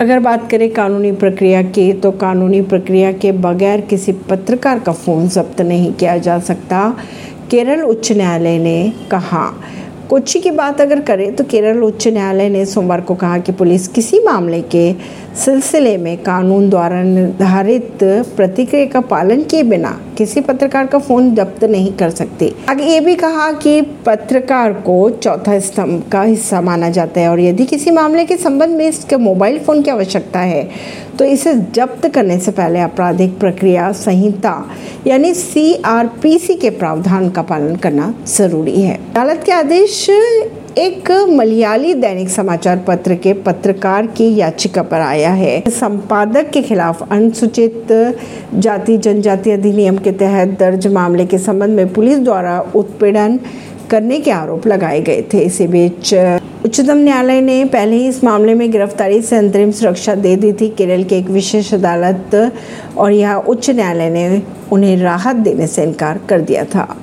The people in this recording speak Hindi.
अगर बात करें कानूनी प्रक्रिया की तो कानूनी प्रक्रिया के बगैर किसी पत्रकार का फ़ोन जब्त नहीं किया जा सकता। केरल उच्च न्यायालय ने कहा, कोच्चि की बात अगर करें तो केरल उच्च न्यायालय ने सोमवार को कहा कि पुलिस किसी मामले के सिलसिले में कानून द्वारा निर्धारित प्रतिक्रिया का पालन किए बिना किसी पत्रकार का फ़ोन जब्त नहीं कर सकती। आगे ये भी कहा कि पत्रकार को चौथा स्तंभ का हिस्सा माना जाता है और यदि किसी मामले के संबंध में इसके मोबाइल फ़ोन की आवश्यकता है तो इसे जब्त करने से पहले आपराधिक प्रक्रिया संहिता यानी सीआरपीसी के प्रावधान का पालन करना ज़रूरी है। अदालत के आदेश एक मलयाली दैनिक समाचार पत्र के पत्रकार की याचिका पर आया है। संपादक के खिलाफ अनुसूचित जाति जनजाति अधिनियम के तहत दर्ज मामले के संबंध में पुलिस द्वारा उत्पीड़न करने के आरोप लगाए गए थे। इसी बीच उच्चतम न्यायालय ने पहले ही इस मामले में गिरफ्तारी से अंतरिम सुरक्षा दे दी थी। केरल के एक विशेष अदालत और यह उच्च न्यायालय ने उन्हें राहत देने से इनकार कर दिया था।